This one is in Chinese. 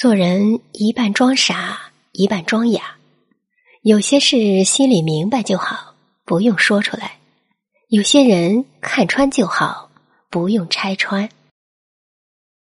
做人一半装傻一半装哑。有些事心里明白就好不用说出来。有些人看穿就好不用拆穿。